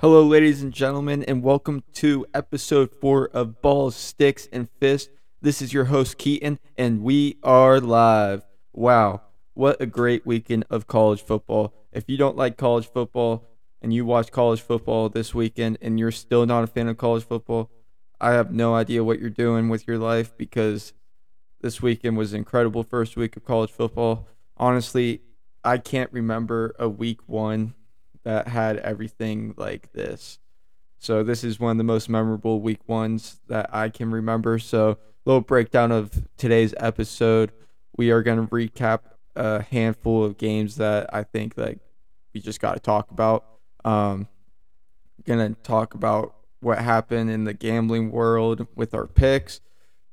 Hello, ladies and gentlemen, and welcome to episode four of Balls, Sticks, and Fist. This is your host, Keaton, and we are live. Wow, what a great weekend of college football. If you don't like college football and you watch college football this weekend and you're still not a fan of college football, I have no idea what you're doing with your life because this weekend was incredible first week of college football. Honestly, I can't remember a week one that had everything like this. So this is one of the most memorable week ones that I can remember. So little breakdown of today's episode. We are going to recap a handful of games that I think like we just got to talk about. Um, gonna talk about what happened in the gambling world with our picks,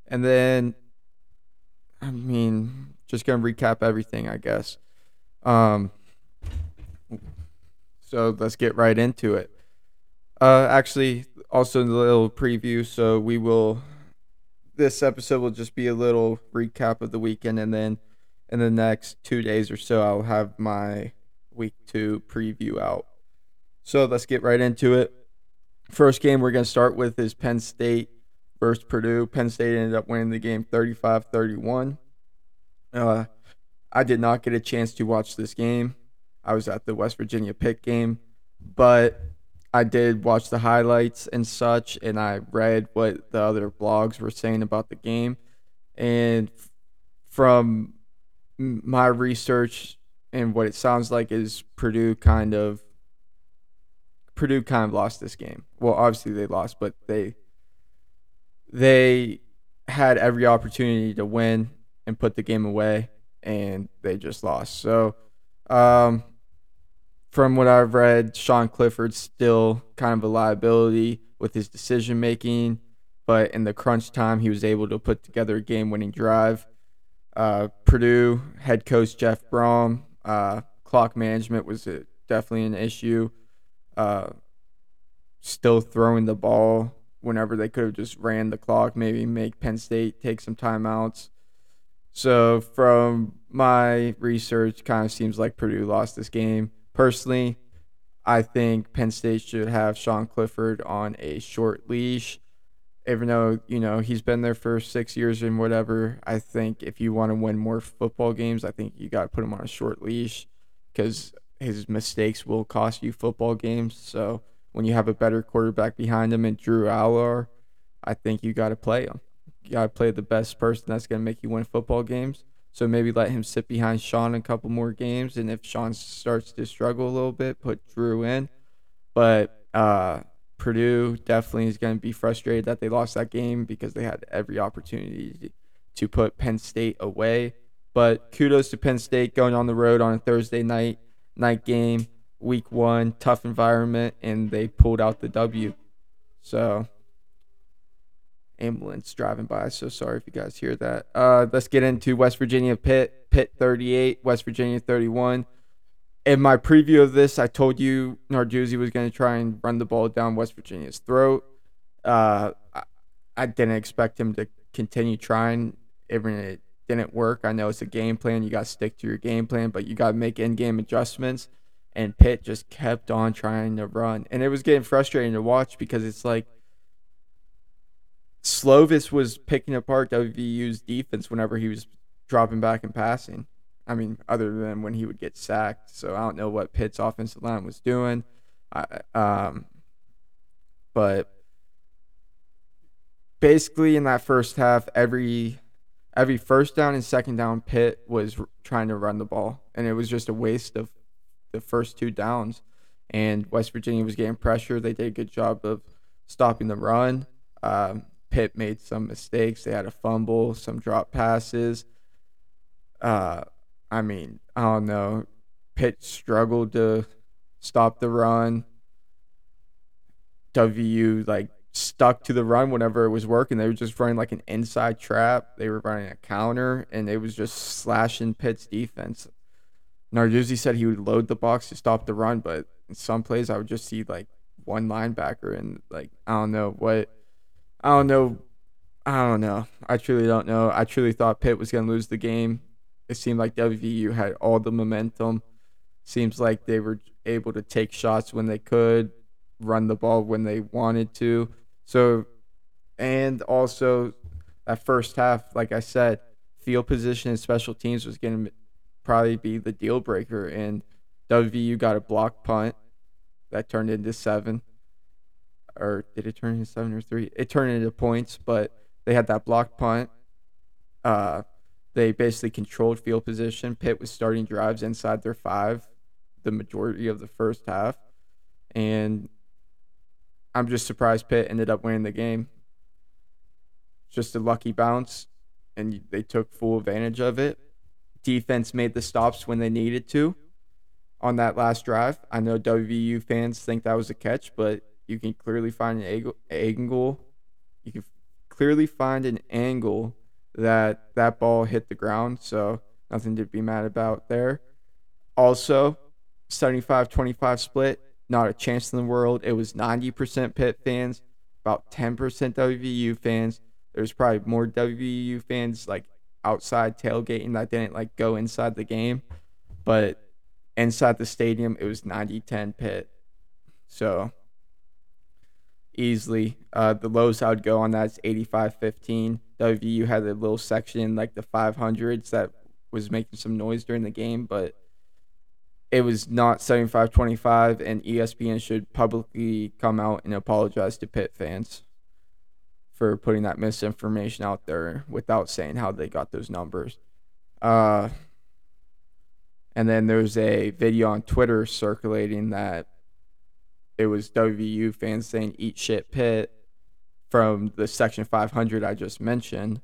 and then I mean just gonna recap everything, I guess. Um, so let's get right into it. Uh, actually, also a little preview. So we will. This episode will just be a little recap of the weekend, and then in the next two days or so, I'll have my week two preview out. So let's get right into it. First game we're going to start with is Penn State versus Purdue. Penn State ended up winning the game 35 31. Uh, I did not get a chance to watch this game. I was at the West Virginia Pitt game, but I did watch the highlights and such, and I read what the other blogs were saying about the game. And from my research and what it sounds like is Purdue kind of Purdue kind of lost this game. Well, obviously they lost, but they they had every opportunity to win and put the game away, and they just lost. So, um, from what I've read, Sean Clifford's still kind of a liability with his decision making, but in the crunch time, he was able to put together a game winning drive. Uh, Purdue head coach Jeff Brohm, uh, clock management was a, definitely an issue. Uh, still throwing the ball whenever they could have just ran the clock, maybe make Penn State take some timeouts. So, from my research, kind of seems like Purdue lost this game. Personally, I think Penn State should have Sean Clifford on a short leash. Even though, you know, he's been there for six years and whatever, I think if you want to win more football games, I think you got to put him on a short leash because his mistakes will cost you football games. So when you have a better quarterback behind him and Drew Allar, I think you got to play him. You got to play the best person that's going to make you win football games. So maybe let him sit behind Sean a couple more games, and if Sean starts to struggle a little bit, put Drew in. But uh, Purdue definitely is going to be frustrated that they lost that game because they had every opportunity to put Penn State away. But kudos to Penn State going on the road on a Thursday night night game, week one, tough environment, and they pulled out the W. So ambulance driving by. So sorry if you guys hear that. Uh, let's get into West Virginia Pitt. Pitt 38, West Virginia 31. In my preview of this, I told you Narduzzi was going to try and run the ball down West Virginia's throat. Uh, I, I didn't expect him to continue trying. It didn't work. I know it's a game plan. You got to stick to your game plan, but you got to make in-game adjustments. And Pitt just kept on trying to run, and it was getting frustrating to watch because it's like – Slovis was picking apart WVU's defense whenever he was dropping back and passing. I mean, other than when he would get sacked. So I don't know what Pitt's offensive line was doing. I, um, but basically in that first half, every every first down and second down, Pitt was trying to run the ball, and it was just a waste of the first two downs. And West Virginia was getting pressure. They did a good job of stopping the run. Um, Pitt made some mistakes. They had a fumble, some drop passes. Uh, I mean, I don't know. Pitt struggled to stop the run. WU like stuck to the run whenever it was working. They were just running like an inside trap. They were running a counter, and it was just slashing Pitt's defense. Narduzzi said he would load the box to stop the run, but in some plays I would just see like one linebacker and like I don't know what I don't know. I don't know. I truly don't know. I truly thought Pitt was going to lose the game. It seemed like WVU had all the momentum. Seems like they were able to take shots when they could, run the ball when they wanted to. So, and also that first half, like I said, field position and special teams was going to probably be the deal breaker. And WVU got a block punt that turned into seven. Or did it turn into seven or three? It turned into points, but they had that block punt. Uh, they basically controlled field position. Pitt was starting drives inside their five the majority of the first half. And I'm just surprised Pitt ended up winning the game. Just a lucky bounce, and they took full advantage of it. Defense made the stops when they needed to on that last drive. I know WVU fans think that was a catch, but you can clearly find an angle. You can clearly find an angle that that ball hit the ground, so nothing to be mad about there. Also, 75-25 split, not a chance in the world. It was 90% Pitt fans, about 10% WVU fans. There's probably more WVU fans like outside tailgating that didn't like go inside the game, but inside the stadium it was 90-10 Pitt. So easily uh, the lowest I would go on that is 85-15. WVU had a little section like the 500s that was making some noise during the game, but it was not 75-25 and ESPN should publicly come out and apologize to Pitt fans for putting that misinformation out there without saying how they got those numbers. Uh, and then there's a video on Twitter circulating that it was WVU fans saying "Eat shit, Pitt" from the Section 500 I just mentioned,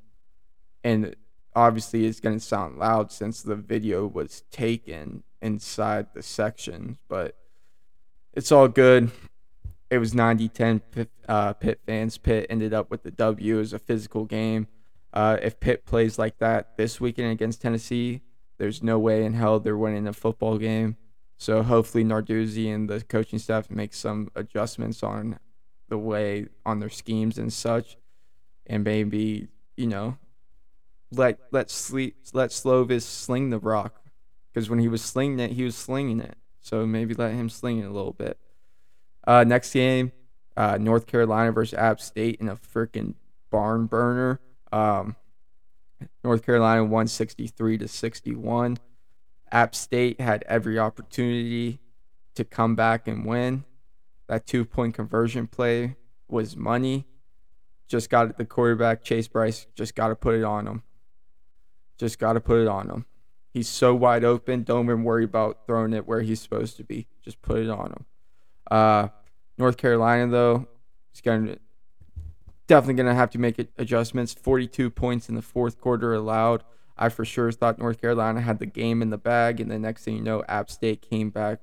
and obviously it's going to sound loud since the video was taken inside the section, but it's all good. It was 90 10 uh, Pitt fans. Pitt ended up with the W. Was a physical game. Uh, if Pitt plays like that this weekend against Tennessee, there's no way in hell they're winning a football game. So hopefully Narduzzi and the coaching staff make some adjustments on the way on their schemes and such, and maybe you know let let sleep let Slovis sling the rock because when he was slinging it, he was slinging it. So maybe let him sling it a little bit. Uh, next game, uh, North Carolina versus App State in a freaking barn burner. Um, North Carolina 163 to 61. App State had every opportunity to come back and win. That two point conversion play was money. Just got the quarterback, Chase Brice, just got to put it on him. Just got to put it on him. He's so wide open. Don't even worry about throwing it where he's supposed to be. Just put it on him. Uh, North Carolina, though, is going to definitely going to have to make adjustments. 42 points in the fourth quarter allowed. I for sure thought North Carolina had the game in the bag, and the next thing you know, App State came back.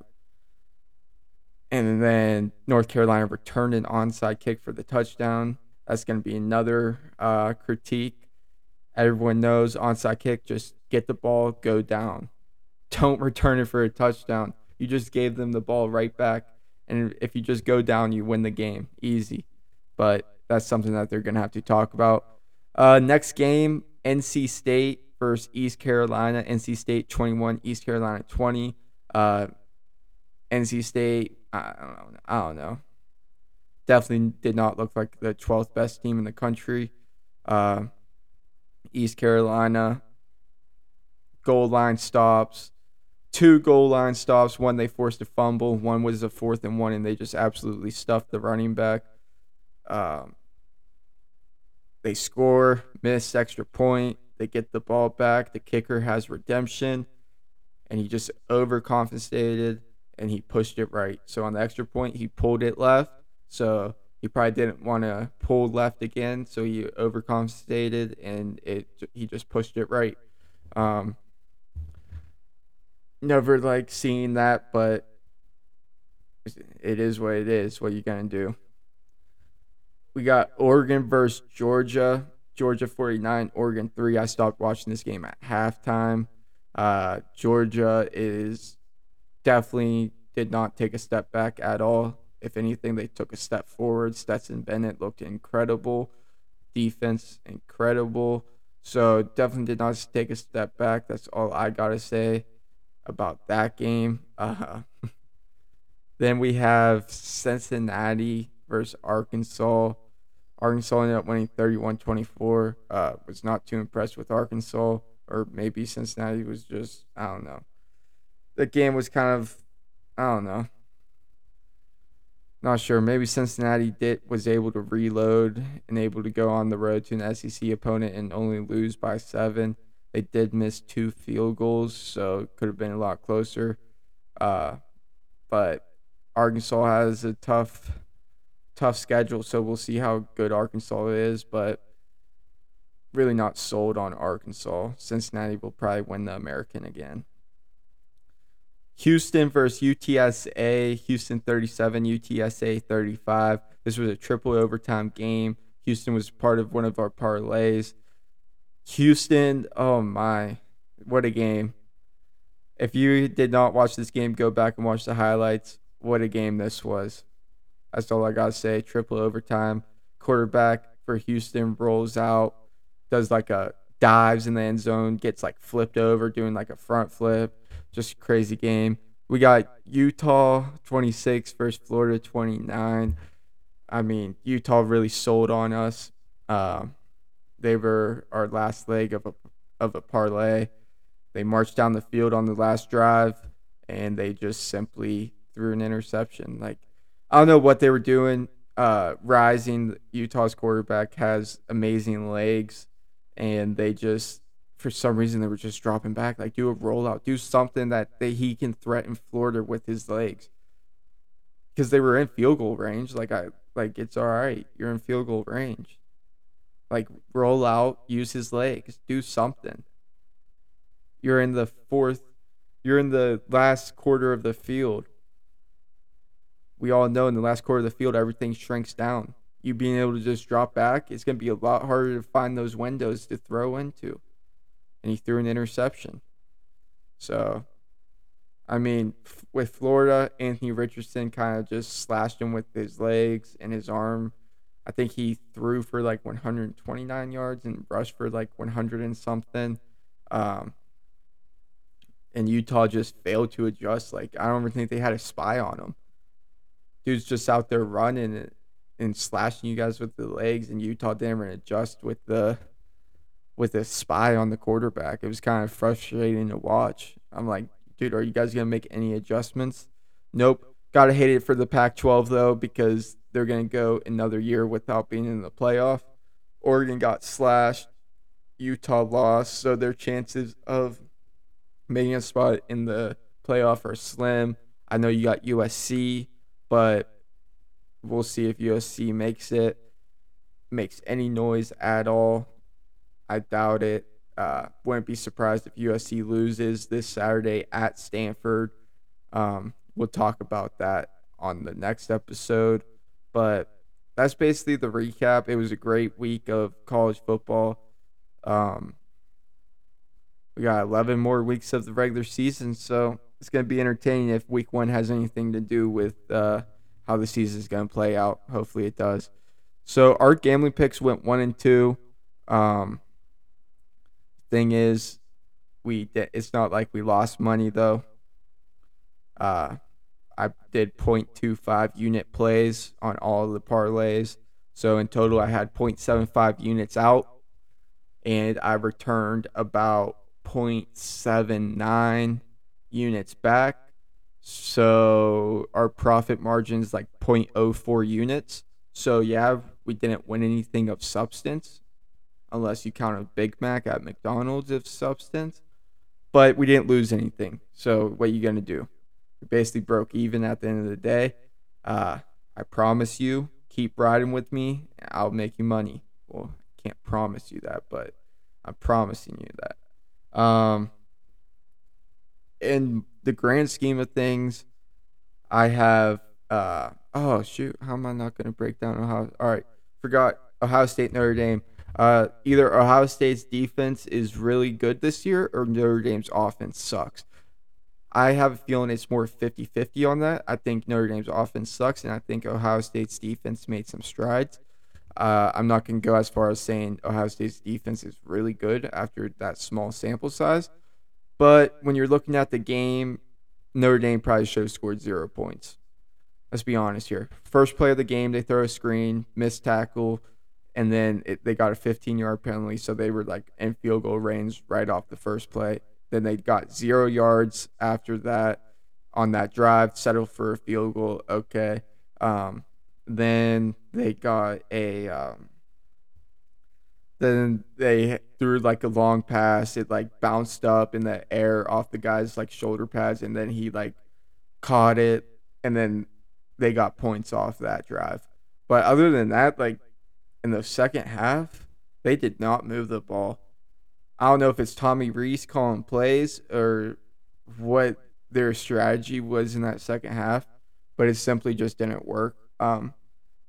And then North Carolina returned an onside kick for the touchdown. That's going to be another uh, critique. Everyone knows onside kick, just get the ball, go down. Don't return it for a touchdown. You just gave them the ball right back. And if you just go down, you win the game. Easy. But that's something that they're going to have to talk about. Uh, next game, NC State versus East Carolina. NC State 21, East Carolina 20. Uh, NC State, I don't know. I don't know. Definitely did not look like the 12th best team in the country. Uh, East Carolina, goal line stops, two goal line stops. One they forced a fumble. One was a fourth and one, and they just absolutely stuffed the running back. Um, they score, miss extra point. They get the ball back. The kicker has redemption, and he just overcompensated and he pushed it right. So on the extra point, he pulled it left. So he probably didn't want to pull left again. So he overcompensated and it he just pushed it right. Um, never like seeing that, but it is what it is. What you gonna do? We got Oregon versus Georgia. Georgia 49, Oregon 3. I stopped watching this game at halftime. Uh, Georgia is definitely did not take a step back at all. If anything, they took a step forward. Stetson Bennett looked incredible. Defense, incredible. So definitely did not take a step back. That's all I got to say about that game. Uh, Then we have Cincinnati versus Arkansas. Arkansas ended up winning 31 24. Uh, was not too impressed with Arkansas, or maybe Cincinnati was just, I don't know. The game was kind of, I don't know. Not sure. Maybe Cincinnati did was able to reload and able to go on the road to an SEC opponent and only lose by seven. They did miss two field goals, so it could have been a lot closer. Uh, but Arkansas has a tough tough schedule, so we'll see how good Arkansas is, but really not sold on Arkansas. Cincinnati will probably win the American again. Houston versus UTSA. Houston 37, UTSA 35. This was a triple overtime game. Houston was part of one of our parlays. Houston, oh my, what a game. If you did not watch this game, go back and watch the highlights. What a game this was. That's all I got to say. Triple overtime. Quarterback for Houston rolls out, does like a dives in the end zone, gets like flipped over, doing like a front flip. Just crazy game. We got Utah 26 versus Florida 29. I mean, Utah really sold on us. Uh, they were our last leg of a of a parlay. They marched down the field on the last drive, and they just simply threw an interception. Like I don't know what they were doing. Uh, Rising Utah's quarterback has amazing legs, and they just for some reason they were just dropping back. Like do a rollout, do something that they, he can threaten Florida with his legs. Because they were in field goal range. Like I like it's all right. You're in field goal range. Like roll out, use his legs, do something. You're in the fourth. You're in the last quarter of the field we all know in the last quarter of the field, everything shrinks down. You being able to just drop back, it's going to be a lot harder to find those windows to throw into. And he threw an interception. So, I mean, with Florida, Anthony Richardson kind of just slashed him with his legs and his arm. I think he threw for like 129 yards and rushed for like 100 and something. Um, and Utah just failed to adjust. Like, I don't even think they had a spy on him dude's just out there running and, slashing you guys with the legs, and Utah didn't adjust with the with a spy on the quarterback. It was kind of frustrating to watch. I'm like, dude, are you guys gonna make any adjustments? Nope. Gotta hate it for the Pac-12 though because they're gonna go another year without being in the playoff. Oregon got slashed. Utah lost, so their chances of making a spot in the playoff are slim. I know you got USC but we'll see if USC makes it, makes any noise at all. I doubt it. Uh, wouldn't be surprised if USC loses this Saturday at Stanford. Um, we'll talk about that on the next episode. But that's basically the recap. It was a great week of college football. Um, we got 11 more weeks of the regular season, so it's going to be entertaining if week one has anything to do with uh, how the season is going to play out. Hopefully it does. So our gambling picks went one and two. Um, thing is, we it's not like we lost money though. Uh, I did 0.25 unit plays on all the parlays. So in total, I had 0.75 units out, and I returned about 0.79 units back. So our profit margin is like 0.04 units. So yeah, we didn't win anything of substance, unless you count a Big Mac at McDonald's of substance. But we didn't lose anything. So what are you gonna do? We basically broke even at the end of the day. Uh, I promise you, keep riding with me. I'll make you money. Well, I can't promise you that, but I'm promising you that. Um, in the grand scheme of things, I have uh oh shoot, how am I not gonna break down Ohio? All right, forgot Ohio State Notre Dame. Uh, either Ohio State's defense is really good this year or Notre Dame's offense sucks. I have a feeling it's more 50 50 on that. I think Notre Dame's offense sucks, and I think Ohio State's defense made some strides. Uh, I'm not going to go as far as saying Ohio State's defense is really good after that small sample size. But when you're looking at the game, Notre Dame probably should have scored zero points. let's be honest here. First play of the game, they throw a screen, missed tackle, and then it, they got a 15 yard penalty. So they were like in field goal range right off the first play. Then they got zero yards after that on that drive, settled for a field goal. Okay. Um, then they got a. Um, then they threw like a long pass. It like bounced up in the air off the guy's like shoulder pads, and then he like caught it, and then they got points off that drive. But other than that, like in the second half, they did not move the ball. I don't know if it's Tommy Rees calling plays or what their strategy was in that second half, but it simply just didn't work. Um,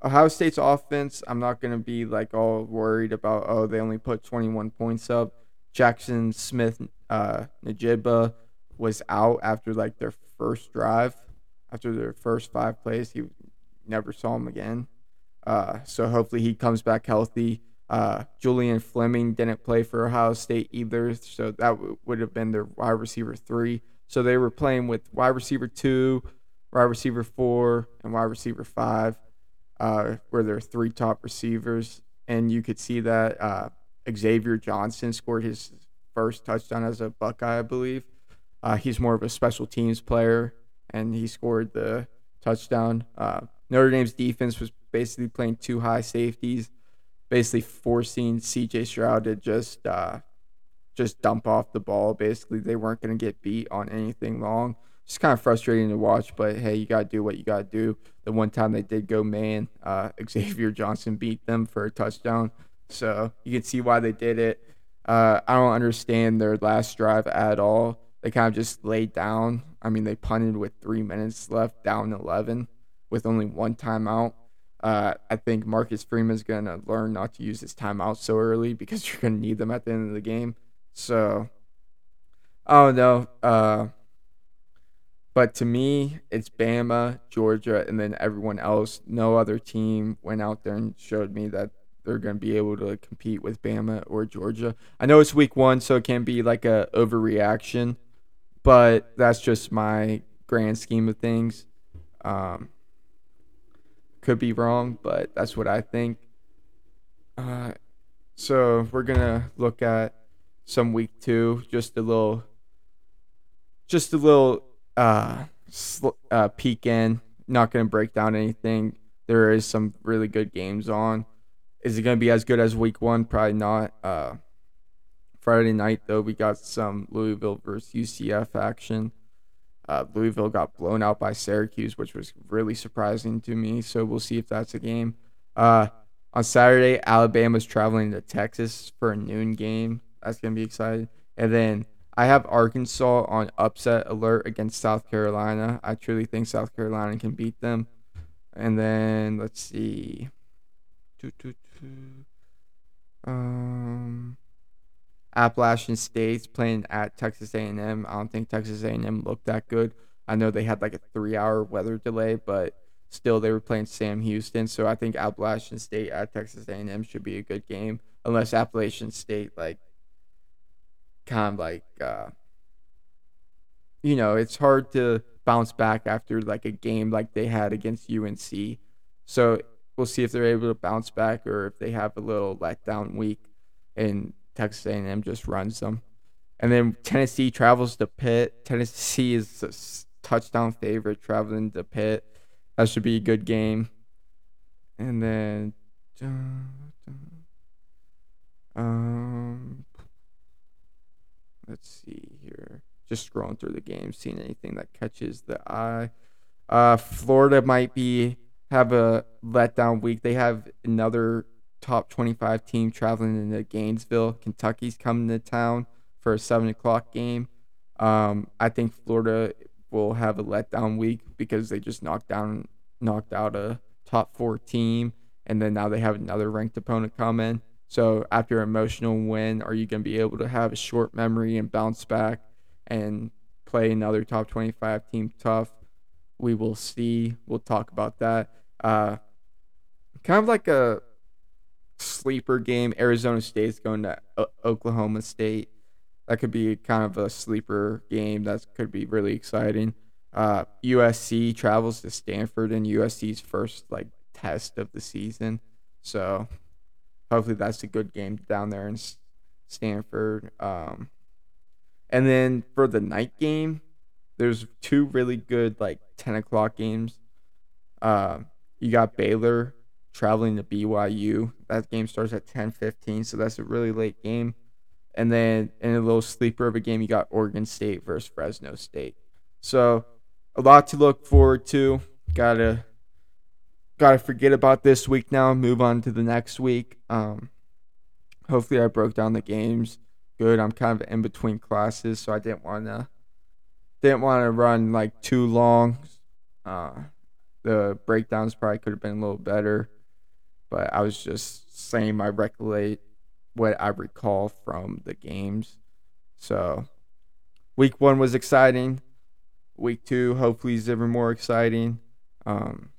Ohio State's offense, I'm not going to be like all worried about, oh, they only put 21 points up. Jaxon Smith uh, was out after like their first drive, after their first five plays. He never saw him again. Uh, so hopefully he comes back healthy. Uh, Julian Fleming didn't play for Ohio State either, so that w- would have been their wide receiver three. So they were playing with wide receiver two, wide receiver four, and wide receiver five, uh, were their three top receivers. And you could see that uh, Xavier Johnson scored his first touchdown as a Buckeye, I believe. Uh, he's more of a special teams player, and he scored the touchdown. Uh, Notre Dame's defense was basically playing two high safeties, basically forcing CJ Stroud to just uh, just dump off the ball. Basically, they weren't going to get beat on anything long. It's kind of frustrating to watch, but hey, you got to do what you got to do. The one time they did go man, uh, Xavier Johnson beat them for a touchdown. So you can see why they did it. Uh, I don't understand their last drive at all. They kind of just laid down. I mean, they punted with three minutes left, down 11, with only one timeout. Uh, I think Marcus Freeman's going to learn not to use his timeout so early because you're going to need them at the end of the game. So, I don't know. Uh, but to me, it's Bama, Georgia, and then everyone else. No other team went out there and showed me that they're going to be able to compete with Bama or Georgia. I know it's week one, so it can be like a overreaction, but that's just my grand scheme of things. Um, could be wrong, but that's what I think. Uh, so we're gonna look at some week two, just a little, just a little uh, sl- uh peek in. Not gonna break down anything. There is some really good games on. Is it gonna be as good as week one? Probably not. Uh, Friday night though, we got some Louisville versus UCF action. Uh, Louisville got blown out by Syracuse, which was really surprising to me. So we'll see if that's a game. Uh, on Saturday, Alabama's traveling to Texas for a noon game. That's gonna be exciting. And then I have Arkansas on upset alert against South Carolina. I truly think South Carolina can beat them. And then let's see. Um, Appalachian State's playing at Texas A&M. I don't think Texas A&M looked that good. I know they had like a three-hour weather delay, but still they were playing Sam Houston. So I think Appalachian State at Texas A&M should be a good game, unless Appalachian State like kind of like uh, you know it's hard to bounce back after like a game like they had against UNC. So we'll see if they're able to bounce back or if they have a little letdown week and Texas A&M just runs them. And then Tennessee travels to Pitt. Tennessee is a touchdown favorite traveling to Pitt. That should be a good game. And then um let's see here. Just scrolling through the game, seeing anything that catches the eye. Uh, Florida might be have a letdown week. They have another top 25 team traveling into Gainesville. Kentucky's coming to town for a seven o'clock game. Um, I think Florida will have a letdown week because they just knocked down, knocked out a top four team, and then now they have another ranked opponent coming. So after an emotional win, are you going to be able to have a short memory and bounce back and play another top 25 team tough? We will see. We'll talk about that. Uh, kind of like a sleeper game. Arizona State's going to o- Oklahoma State. That could be kind of a sleeper game. That could be really exciting. Uh, USC travels to Stanford in USC's first like test of the season, so hopefully that's a good game down there in Stanford. Um, and then for the night game, there's two really good like 10 o'clock games. Uh, you got Baylor traveling to BYU. That game starts at 10:15, so that's a really late game. And then in a little sleeper of a game, you got Oregon State versus Fresno State. So a lot to look forward to. Gotta gotta forget about this week now. and Move on to the next week. Um, hopefully, I broke down the games good. I'm kind of in between classes, so I didn't want to didn't want to run like too long. Uh, the breakdowns probably could have been a little better, but I was just saying I recollect what I recall from the games. So, week one was exciting. Week two, hopefully, is even more exciting. Um,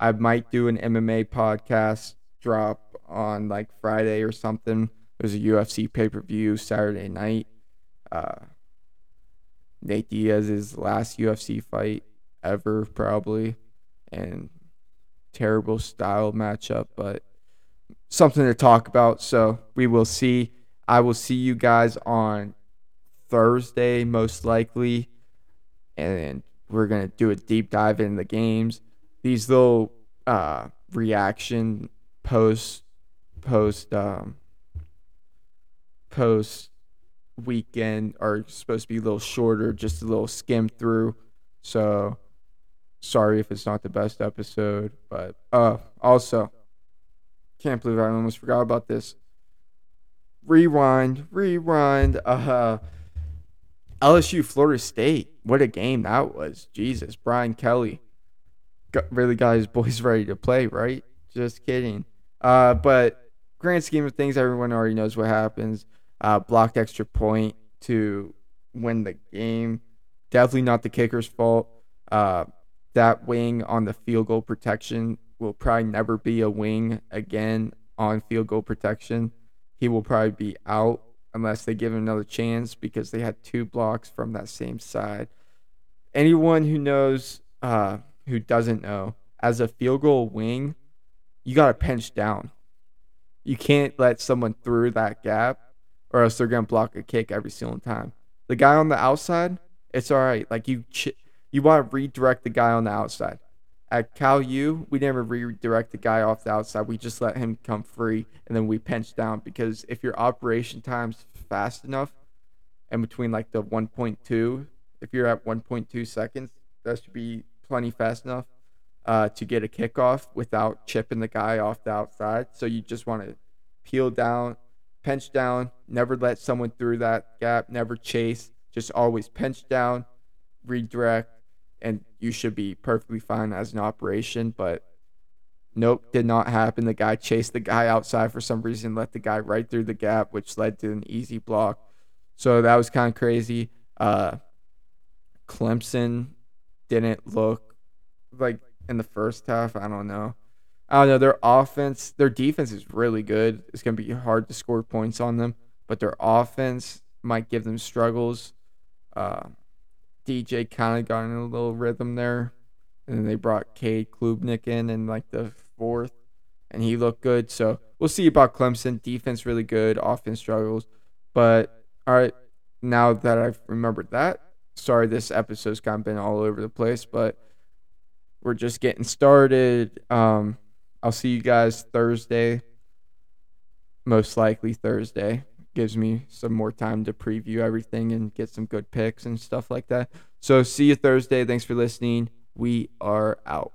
I might do an MMA podcast drop on like Friday or something. There's a UFC pay per view Saturday night. Uh, Nate Diaz's last UFC fight ever, probably, and terrible style matchup, but something to talk about. So we will see. I will see you guys on Thursday, most likely, and we're gonna do a deep dive in the games. These little uh, reaction post post um, post weekend are supposed to be a little shorter, just a little skim through. So sorry if it's not the best episode, but uh also can't believe I almost forgot about this. Rewind, rewind. Uh LSU Florida State. What a game that was. Jesus, Brian Kelly really got his boys ready to play, right? Just kidding. Uh but grand scheme of things, everyone already knows what happens uh, blocked extra point to win the game. Definitely not the kicker's fault. Uh, that wing on the field goal protection will probably never be a wing again on field goal protection. He will probably be out unless they give him another chance because they had two blocks from that same side. Anyone who knows, uh, who doesn't know, as a field goal wing, you got to pinch down. You can't let someone through that gap or else they're gonna block a kick every single time. The guy on the outside, it's all right. Like you, ch- you want to redirect the guy on the outside. At Cal U, we never redirect the guy off the outside. We just let him come free, and then we pinch down because if your operation time's fast enough, and between like the 1.2, if you're at 1.2 seconds, that should be plenty fast enough uh, to get a kickoff without chipping the guy off the outside. So you just want to peel down, pinch down, never let someone through that gap, never chase, just always pinch down, redirect, and you should be perfectly fine as an operation. But nope, did not happen. The guy chased the guy outside for some reason, let the guy right through the gap, which led to an easy block. So that was kind of crazy. Uh, Clemson didn't look like in the first half. I don't know. I don't know. Their offense, their defense is really good. It's going to be hard to score points on them, but their offense might give them struggles. Uh, DJ kind of got in a little rhythm there, and then they brought Cade Klubnik in in like the fourth, and he looked good. So we'll see about Clemson. Defense really good, offense struggles, but all right. Now that I've remembered that, sorry this episode's kind of been all over the place, but we're just getting started. Um, I'll see you guys Thursday. Most likely Thursday. Gives me some more time to preview everything and get some good picks and stuff like that. So see you Thursday. Thanks for listening. We are out.